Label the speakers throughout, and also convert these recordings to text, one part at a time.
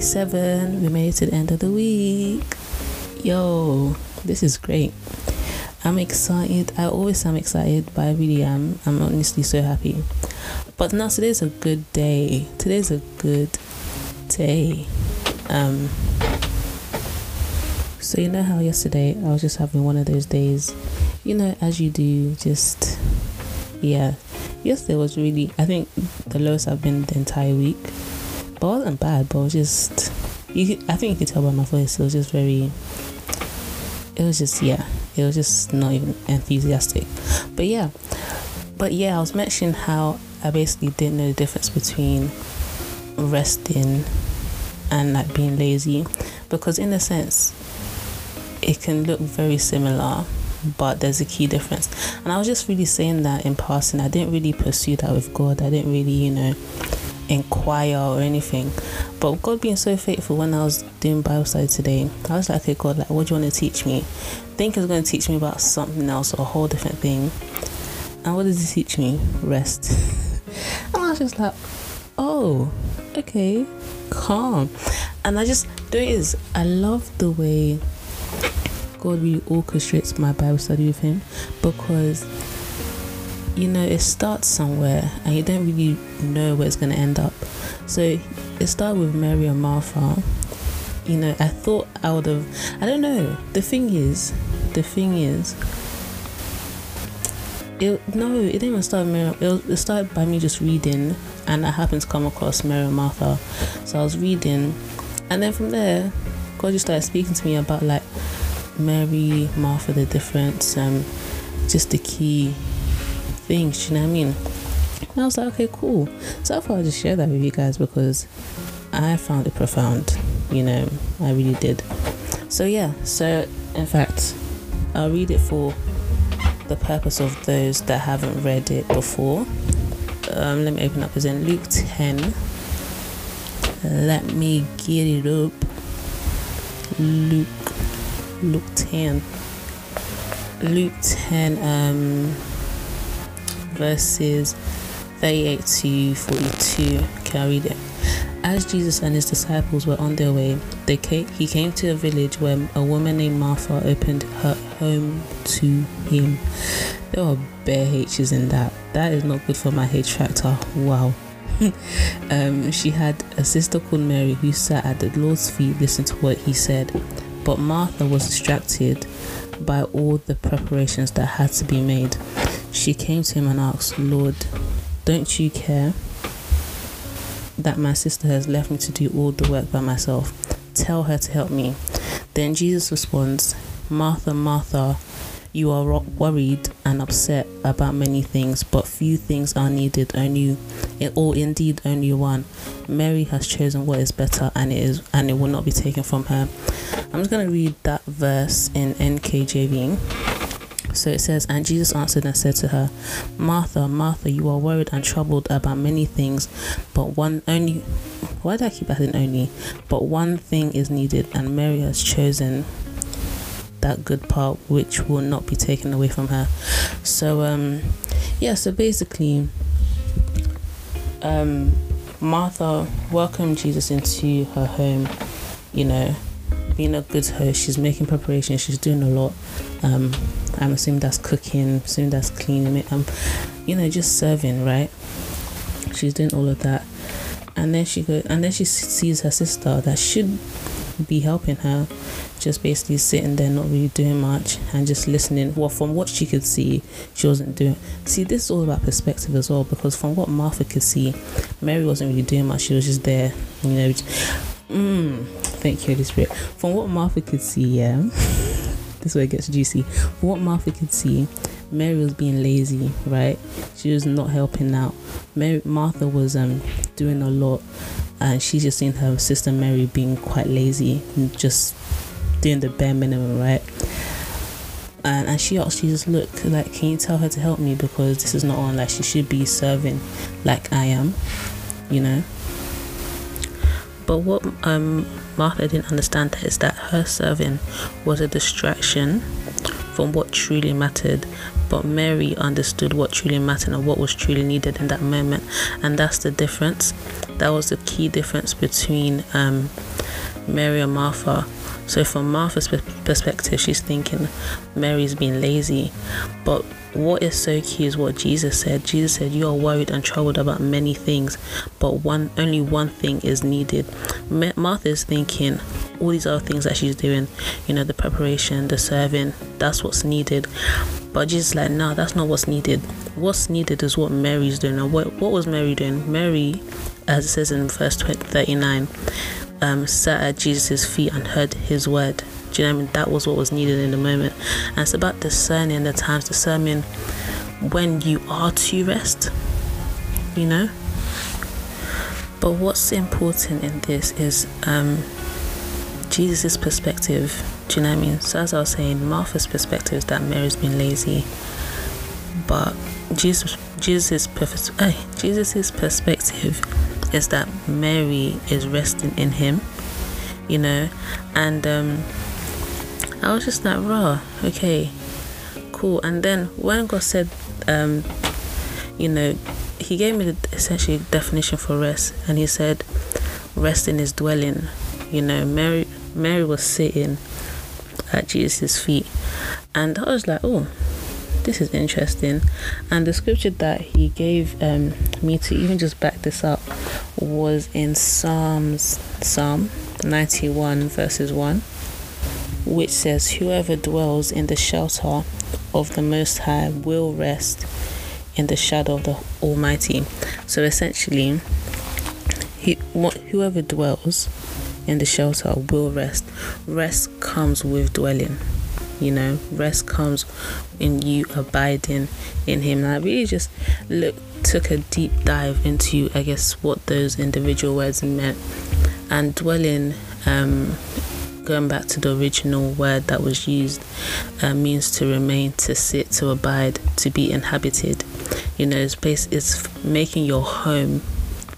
Speaker 1: seven. We made it to the end of the week. Yo, this is great. I'm excited. I always am excited, but I really am. I'm honestly so happy. But now today's a good day. Today's a good day. Um. So you know how yesterday I was just having one of those days, you know, as you do, just yeah. Yesterday was really, I think, the lowest I've been the entire week. But wasn't bad. But was just, you. I think you could tell by my voice. It was just very. It was just yeah. It was just not even enthusiastic. But yeah. But yeah, I was mentioning how I basically didn't know the difference between resting and like being lazy because in a sense it can look very similar but there's a key difference and i was just really saying that in passing i didn't really pursue that with god i didn't really you know inquire or anything. But god being so faithful when i was doing bible study today i was like okay god like what do you want to teach me? Think it's going to teach me about something else or a whole different thing. And what does he teach me? Rest. And i was just like oh okay calm. And i just there is i love the way God really orchestrates my Bible study with Him because you know it starts somewhere and you don't really know where it's going to end up. So it started with Mary and Martha. You know, I thought I would have. I don't know. The thing is, the thing is, it no, it didn't even start. Mary, it, started by me just reading, and I happened to come across Mary and Martha. So I was reading, and then from there, God just started speaking to me about like Mary, Martha, the difference, um, just the key things, you know what I mean? And I was like, okay, cool. So I thought I'd just share that with you guys because I found it profound, you know, I really did. So yeah, so in fact, I'll read it for the purpose of those that haven't read it before. Um, let me open up. It's in Luke 10. Let me get it up. Luke Luke 10. Luke 10, um, verses 38 to 42. Can I read it? As Jesus and his disciples were on their way, they came, he came to a village where a woman named Martha opened her home to him. There were bare H's in that. That is not good for my H factor. Wow. um, she had a sister called Mary who sat at the Lord's feet, listening to what he said. But Martha was distracted by all the preparations that had to be made. She came to him and asked, Lord, don't you care that my sister has left me to do all the work by myself? Tell her to help me. Then Jesus responds, Martha, Martha, you are worried and upset about many things, but few things are needed, only or indeed only one. Mary has chosen what is better and it is and it will not be taken from her. I'm just gonna read that verse in NKJV. So it says, And Jesus answered and said to her, Martha, Martha, you are worried and troubled about many things, but one only why do I keep adding only? But one thing is needed, and Mary has chosen that good part which will not be taken away from her. So um yeah, so basically um Martha welcomed Jesus into her home, you know, being a good host, she's making preparations, she's doing a lot. Um I'm assuming that's cooking, assuming that's cleaning, I'm, you know, just serving, right? She's doing all of that. And then she go and then she sees her sister that should be helping her just basically sitting there not really doing much and just listening well from what she could see she wasn't doing see this is all about perspective as well because from what martha could see mary wasn't really doing much she was just there you know mm, thank you holy spirit from what martha could see yeah this is where it gets juicy what martha could see Mary was being lazy, right? She was not helping out. Mary, Martha was um doing a lot, and she just seen her sister Mary being quite lazy, and just doing the bare minimum, right? And, and she asked Jesus, look, like, can you tell her to help me because this is not on. Like, she should be serving like I am, you know. But what um, Martha didn't understand is that her serving was a distraction from what truly mattered. But Mary understood what truly mattered and what was truly needed in that moment, and that's the difference. that was the key difference between um, Mary and Martha. So, from Martha's perspective, she's thinking Mary's being lazy. But what is so key is what Jesus said. Jesus said, "You are worried and troubled about many things, but one only one thing is needed." Martha is thinking all these other things that she's doing, you know, the preparation, the serving, that's what's needed. But Jesus like, no, that's not what's needed. What's needed is what Mary's doing. And what what was Mary doing? Mary, as it says in verse 39 um, sat at Jesus' feet and heard his word. Do you know what I mean? That was what was needed in the moment. And it's about discerning the times, discerning when you are to rest, you know? But what's important in this is um, Jesus' perspective. Do you know what I mean? So, as I was saying, Martha's perspective is that Mary's been lazy, but Jesus, Jesus' hey, Jesus's perspective is that Mary is resting in him, you know, and um, I was just like, raw, okay, cool. And then when God said, um, you know, He gave me the essentially definition for rest, and He said, rest in His dwelling. You know, Mary, Mary was sitting at Jesus' feet, and I was like, oh this is interesting. And the scripture that he gave um, me to even just back this up was in Psalms, Psalm 91, verses 1, which says, Whoever dwells in the shelter of the Most High will rest in the shadow of the Almighty. So essentially, he, whoever dwells in the shelter will rest. Rest comes with dwelling you know rest comes in you abiding in him. And i really just look took a deep dive into i guess what those individual words meant. And dwelling um going back to the original word that was used uh, means to remain to sit to abide to be inhabited. You know it's place it's making your home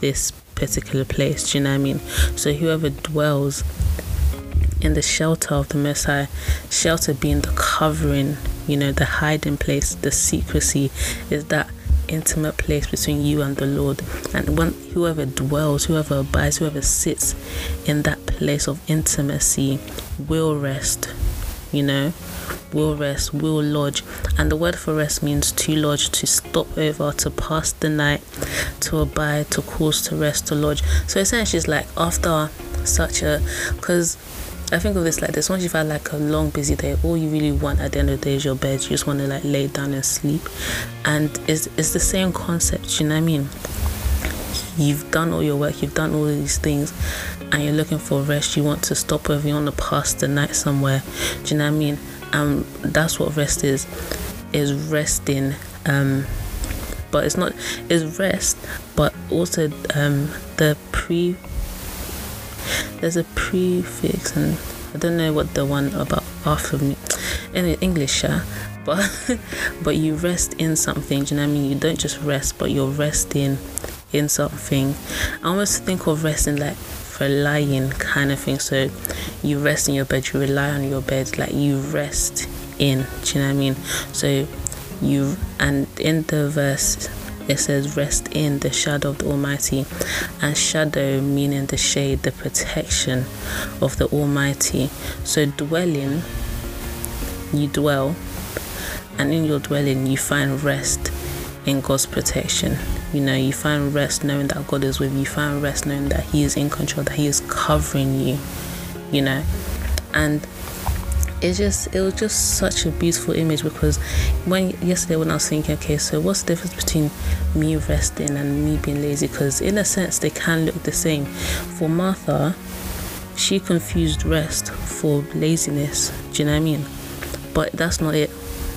Speaker 1: this particular place do you know what i mean? So whoever dwells in the shelter of the Most High, shelter being the covering, you know, the hiding place, the secrecy is that intimate place between you and the Lord. And when whoever dwells, whoever abides, whoever sits in that place of intimacy will rest, you know, will rest, will lodge. And the word for rest means to lodge, to stop over, to pass the night, to abide, to cause to rest, to lodge. So essentially, it's like after such a because I think of this like this once you've had like a long busy day, all you really want at the end of the day is your bed. You just want to like lay down and sleep. And it's it's the same concept, you know what I mean? You've done all your work, you've done all these things, and you're looking for rest. You want to stop over, you want to pass the night somewhere. Do you know what I mean? And that's what rest is, is resting. Um but it's not it's rest, but also um the pre there's a prefix and I don't know what the one about after me in English yeah but but you rest in something do you know what I mean? You don't just rest but you're resting in something. I almost think of resting like relying kind of thing. So you rest in your bed you rely on your bed like you rest in do you know what I mean? So you and in the verse it says rest in the shadow of the almighty and shadow meaning the shade the protection of the almighty. So dwelling you dwell and in your dwelling you find rest in god's protection. You know you find rest knowing that god is with you. You find rest knowing that he is in control that he is covering you you know. And it just it was just such a beautiful image because when yesterday when I was thinking, okay, so what's the difference between me resting and me being lazy? Because in a sense they can look the same. For Martha, she confused rest for laziness. Do you know what I mean? But that's not it.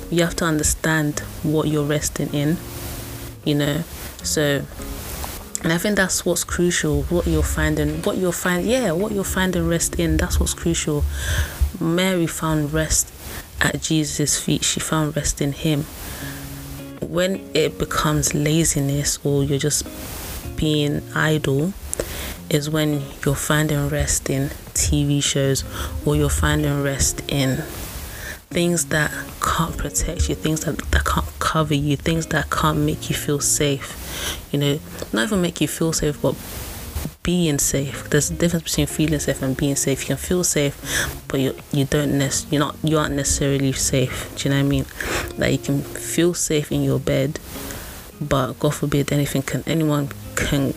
Speaker 1: You have to understand what you're resting in. You know, so and I think that's what's crucial. What you're finding, what you're finding, yeah, what you're finding rest in. That's what's crucial. Mary found rest at Jesus' feet. She found rest in Him. When it becomes laziness or you're just being idle, is when you're finding rest in TV shows or you're finding rest in things that can't protect you, things that, that can't cover you, things that can't make you feel safe. You know, not even make you feel safe, but being safe. There's a difference between feeling safe and being safe. You can feel safe, but you you don't nec- you're not you aren't necessarily safe. Do you know what I mean? Like you can feel safe in your bed, but God forbid anything can anyone can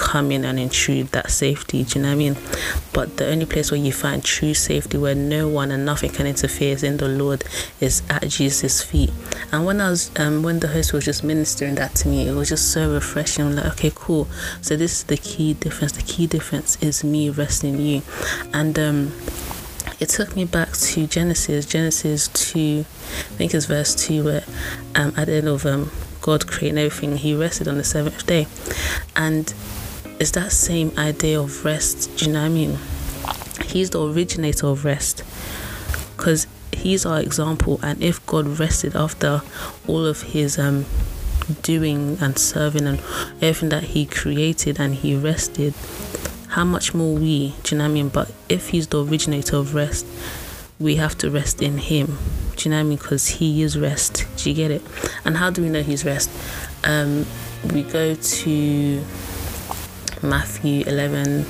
Speaker 1: come in and intrude that safety. Do you know what I mean? But the only place where you find true safety, where no one and nothing can interfere, is in the Lord, is at Jesus' feet. And when I was, um, when the host was just ministering that to me, it was just so refreshing. I'm like, okay, cool. So this is the key difference. The key difference is me resting in you, and um it took me back to Genesis, Genesis 2, I think it's verse 2, where um, at the end of um, God creating everything, He rested on the seventh day. And it's that same idea of rest. Do you know what I mean? He's the originator of rest because he's our example. And if God rested after all of his um, doing and serving and everything that he created and he rested, how much more we? Do you know what I mean? But if he's the originator of rest, we have to rest in him. Do you know what I mean? Because he is rest. Do you get it? And how do we know he's rest? Um, we go to Matthew 11,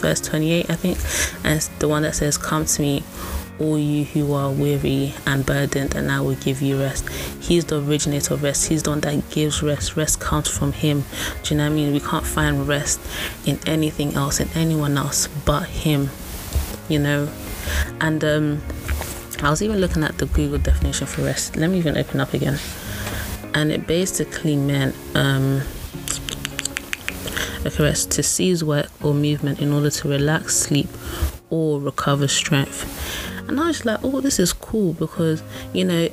Speaker 1: verse 28, I think. And it's the one that says, Come to me, all you who are weary and burdened, and I will give you rest. He's the originator of rest. He's the one that gives rest. Rest comes from Him. Do you know what I mean? We can't find rest in anything else, in anyone else but Him, you know? And um, I was even looking at the Google definition for rest. Let me even open up again. And it basically meant, um, rest to cease work or movement in order to relax, sleep, or recover strength. And I was like, oh, this is cool because, you know,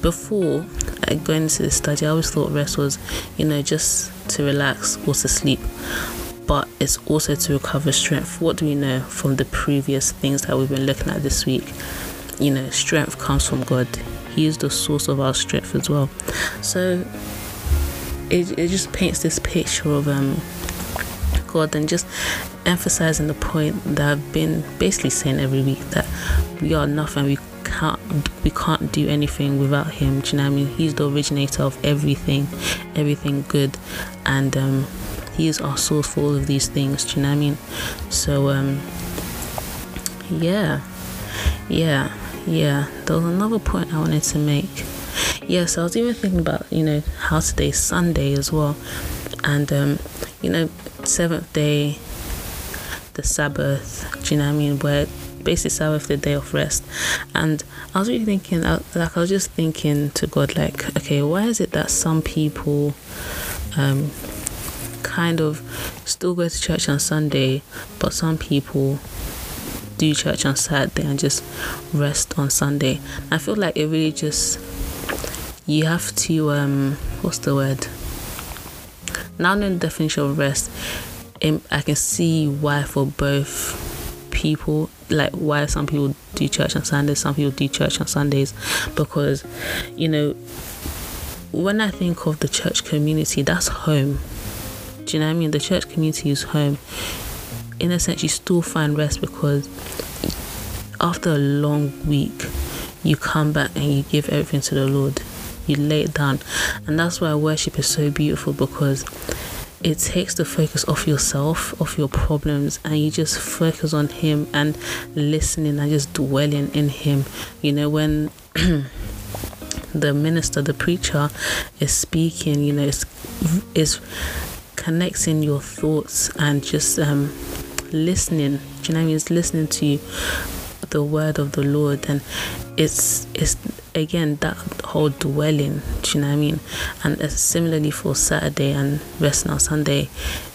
Speaker 1: before going into the study, I always thought rest was, you know, just to relax or to sleep. But it's also to recover strength. What do we know from the previous things that we've been looking at this week? You know, strength comes from God. He is the source of our strength as well. So it, it just paints this picture of um, God and just emphasizing the point that I've been basically saying every week that we are nothing. We can't we can't do anything without Him. Do you know what I mean? He's the originator of everything, everything good, and um, He is our source for all of these things. Do you know what I mean? So um, yeah, yeah, yeah. There was another point I wanted to make. Yes, I was even thinking about you know how today's Sunday as well, and um, you know seventh day the Sabbath. Do you know what I mean? Where basically Sabbath, the day of rest. And I was really thinking, like, I was just thinking to God, like, okay, why is it that some people, um, kind of still go to church on Sunday, but some people do church on Saturday and just rest on Sunday? I feel like it really just you have to um, what's the word? Now knowing the definition of rest, I can see why for both people like why some people do church on Sundays, some people do church on Sundays, because you know when I think of the church community, that's home. Do you know what I mean? The church community is home. In a sense, you still find rest because after a long week, you come back and you give everything to the Lord. You lay it down, and that's why worship is so beautiful because it takes the focus off yourself, off your problems, and you just focus on Him and listening and just dwelling in Him. You know, when the minister, the preacher is speaking, you know, it's, it's connecting your thoughts and just um, listening. Do you know what I mean? It's listening to the word of the Lord, and it's it's again that whole dwelling. Do you know what I mean? And similarly for Saturday and rest on Sunday,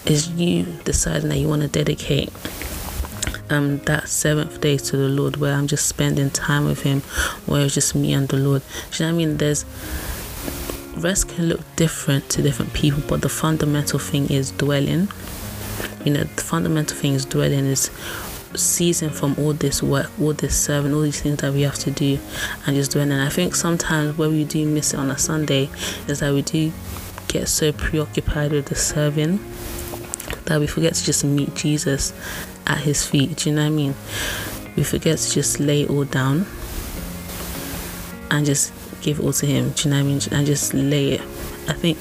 Speaker 1: is you deciding that you want to dedicate um that seventh day to the Lord, where I'm just spending time with Him, where it's just me and the Lord. Do you know what I mean? There's rest can look different to different people, but the fundamental thing is dwelling. You know, the fundamental thing is dwelling is ceasing from all this work, all this serving, all these things that we have to do, and just doing. And I think sometimes where we do miss it on a Sunday is that we do get so preoccupied with the serving that we forget to just meet Jesus at His feet. Do you know what I mean? We forget to just lay it all down and just give all to Him. Do you know what I mean? And just lay it I think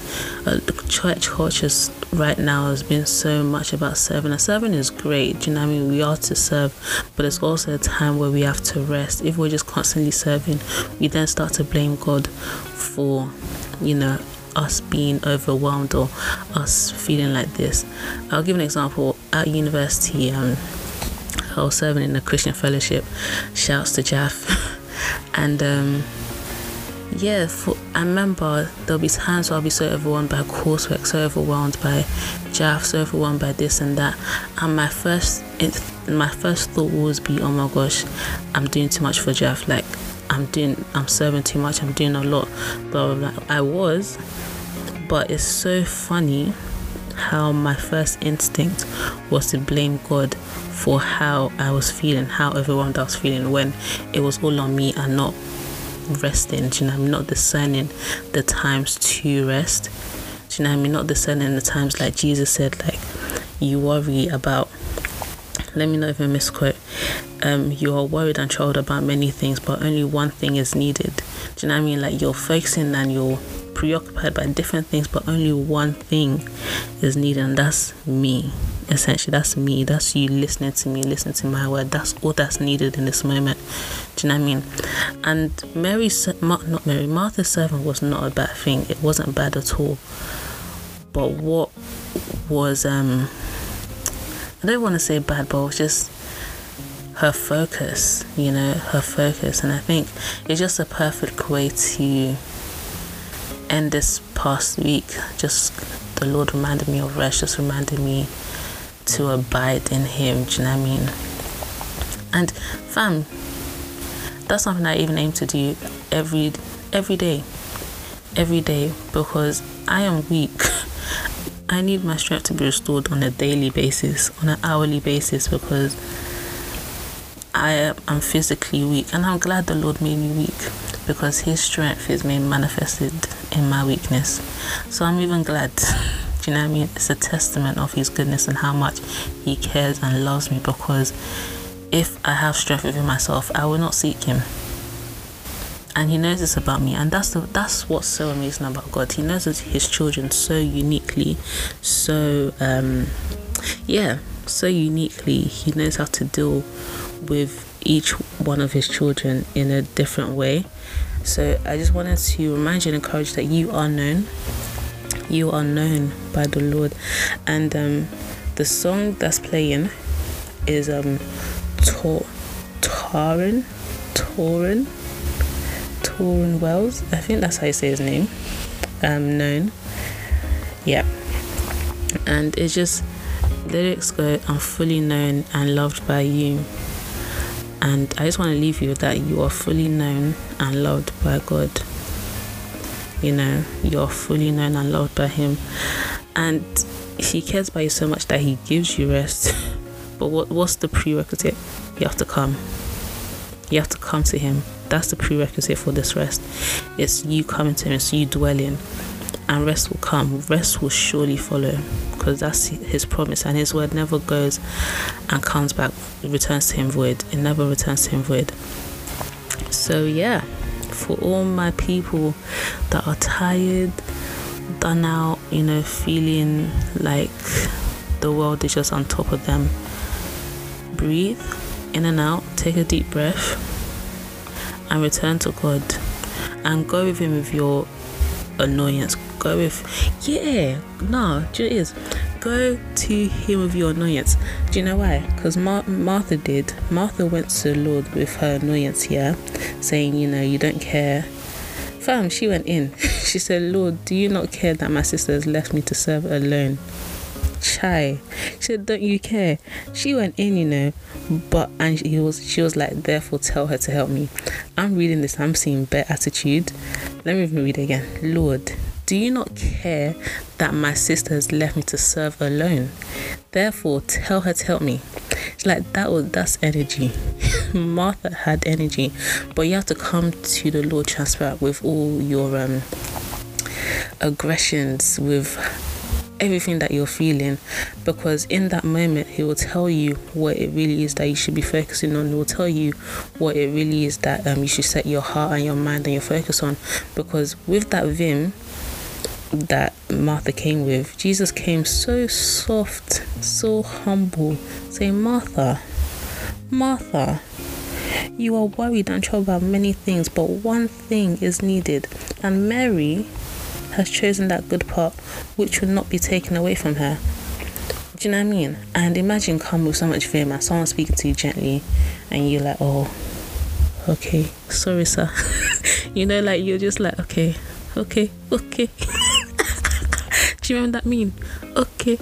Speaker 1: uh, the church culture right now has been so much about serving. And serving is great. You know I mean? We are to serve, but it's also a time where we have to rest. If we're just constantly serving, we then start to blame God for, you know, us being overwhelmed or us feeling like this. I'll give an example. At university, um, I was serving in a Christian fellowship. Shouts to Jaff. and um, yeah, for, I remember there'll be times where I'll be so overwhelmed by coursework, so overwhelmed by Jaff, so overwhelmed by this and that. And my first, it, my first thought always be, oh my gosh, I'm doing too much for Jaff. Like I'm doing, I'm serving too much. I'm doing a lot. But I was, but it's so funny how my first instinct was to blame God for how I was feeling, how overwhelmed I was feeling when it was all on me and not resting. Do you know I'm not discerning the times to rest. Do you know I mean? Not discerning the times like Jesus said, like you worry about let me if I misquote. Um, you are worried and troubled about many things, but only one thing is needed. Do you know what I mean? Like you're focusing and you're preoccupied by different things, but only one thing is needed, and that's me. Essentially, that's me. That's you listening to me, listening to my word. That's all that's needed in this moment. Do you know what I mean? And Mary, not Mary, Martha's servant was not a bad thing. It wasn't bad at all. But what was um, I don't want to say bad, but it was just her focus. You know, her focus, and I think it's just a perfect way to end this past week, just the Lord reminded me of rest, just reminded me to abide in Him. Do you know what I mean? And fam, that's something I even aim to do every every day, every day because I am weak. I need my strength to be restored on a daily basis, on an hourly basis because I am physically weak, and I'm glad the Lord made me weak because His strength is made manifested in my weakness. So I'm even glad. You know what I mean? It's a testament of His goodness and how much He cares and loves me because if I have strength within myself, I will not seek Him. And He knows this about me, and that's the that's what's so amazing about God. He knows His children so uniquely, so um, yeah, so uniquely. He knows how to deal with each one of His children in a different way. So I just wanted to remind you and encourage that you are known. You are known by the Lord. And um, the song that's playing is um Tor Tauren Tauren Tauren Wells. I think that's how you say his name. Um known. Yeah. And it's just lyrics go, I'm fully known and loved by you. And I just want to leave you with that you are fully known and loved by God. You know, you're fully known and loved by Him. And He cares about you so much that He gives you rest. But what, what's the prerequisite? You have to come. You have to come to Him. That's the prerequisite for this rest. It's you coming to Him, it's you dwelling. And rest will come. Rest will surely follow because that's his promise and his word never goes and comes back returns to him void it never returns to him void so yeah for all my people that are tired done out you know feeling like the world is just on top of them. Breathe in and out take a deep breath and return to god. And go with him with your annoyance. Go with yeah no it is? Go to him with your annoyance. Do you know why? Because Mar- martha did. Martha went to the lord with her annoyance here saying you know you don't care fam she went in she said lord do you not care that my sister has left me to serve alone Chai. She said, Don't you care? She went in, you know, but and he was she was like, therefore tell her to help me. I'm reading this, I'm seeing better attitude. Let me read again. Lord, do you not care that my sister has left me to serve alone? Therefore tell her to help me. It's like that was that's energy. Martha had energy, but you have to come to the Lord transparent with all your um aggressions, with everything that you're feeling because in that moment he will tell you what it really is that you should be focusing on he will tell you what it really is that um, you should set your heart and your mind and your focus on because with that vim that Martha came with. Jesus came so soft, so humble, saying, Martha, Martha, you are worried and troubled about many things, but one thing is needed. And Mary has chosen that good part which will not be taken away from her. Do you know what I mean? And imagine come with so much fear, and someone speaking to you gently, and you're like, oh, okay, sorry, sir. you know, like you're just like, okay, okay, okay. Do you remember that mean? Okay.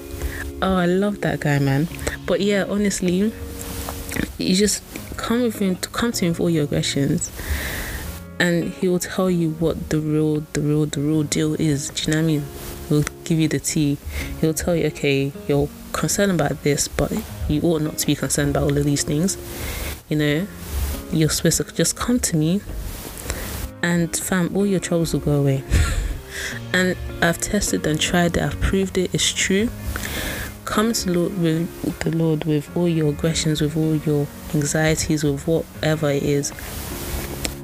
Speaker 1: Oh, I love that guy, man. But yeah, honestly, you just come with him to come to him with all your aggressions and he will tell you what the real the real the real deal is do you know what i mean he'll give you the tea he'll tell you okay you're concerned about this but you ought not to be concerned about all of these things you know you're supposed to just come to me and fam all your troubles will go away and i've tested and tried it i've proved it it's true come to Lord with the Lord with all your aggressions, with all your anxieties, with whatever it is,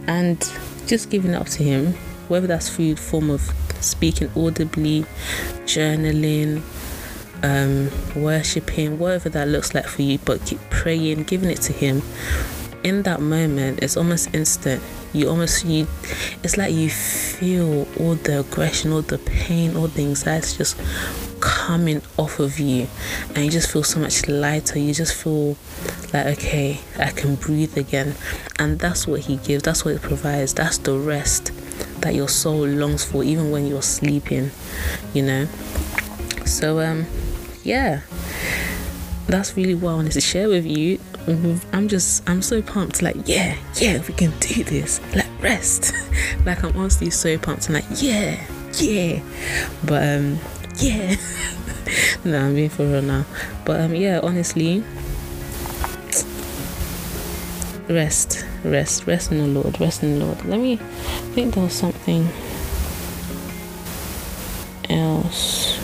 Speaker 1: and just giving it up to Him, whether that's through form of speaking audibly, journaling, um, worshiping, whatever that looks like for you, but keep praying, giving it to Him. In that moment, it's almost instant. You almost you, it's like you feel all the aggression, all the pain, all the anxiety just coming off of you. And you just feel so much lighter. You just feel like okay i can breathe again. And that's what he gives. That's what it provides. That's the rest that your soul longs for even when you're sleeping you know? So um yeah. That's really what i wanted to share with you i'm just i'm so pumped like yeah yeah we can do this like rest like i'm honestly so pumped I'm like yeah yeah but um yeah. no, I'm being for real now. But um, yeah, honestly, rest, rest, rest in the Lord, rest in the Lord. Let me think there was something else.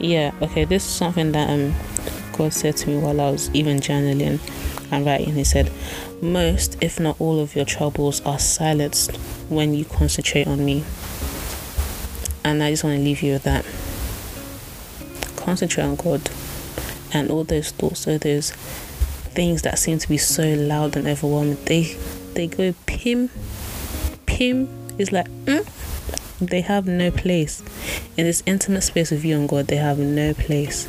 Speaker 1: Yeah, okay, this is something that um God said to me while I was even journaling and writing. He said, Most, if not all, of your troubles are silenced when you concentrate on me. And I just want to leave you with that. Concentrate on God and all those thoughts, all those things that seem to be so loud and overwhelming, they they go pim pim is like mm, they have no place in this intimate space with you and God. They have no place.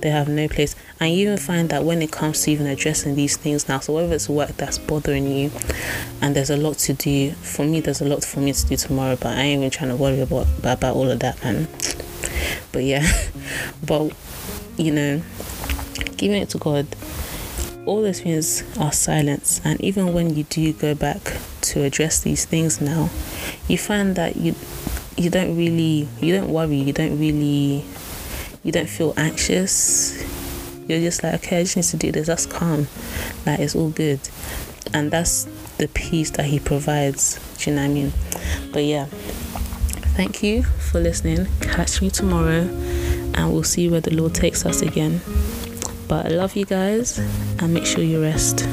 Speaker 1: They have no place. And you even find that when it comes to even addressing these things now, so whether it's work that's bothering you and there's a lot to do, for me, there's a lot for me to do tomorrow, but I ain't even trying to worry about, about all of that, man. But yeah, but you know, giving it to God, all those things are silence. And even when you do go back to address these things now, you find that you you don't really you don't worry you don't really you don't feel anxious you're just like, okay, I just need to do this. That's calm. Like it's all good. And that's the peace that he provides. Do you know what I mean? But yeah. Thank you for listening. Catch me tomorrow and we'll see where the Lord takes us again. But I love you guys and make sure you rest.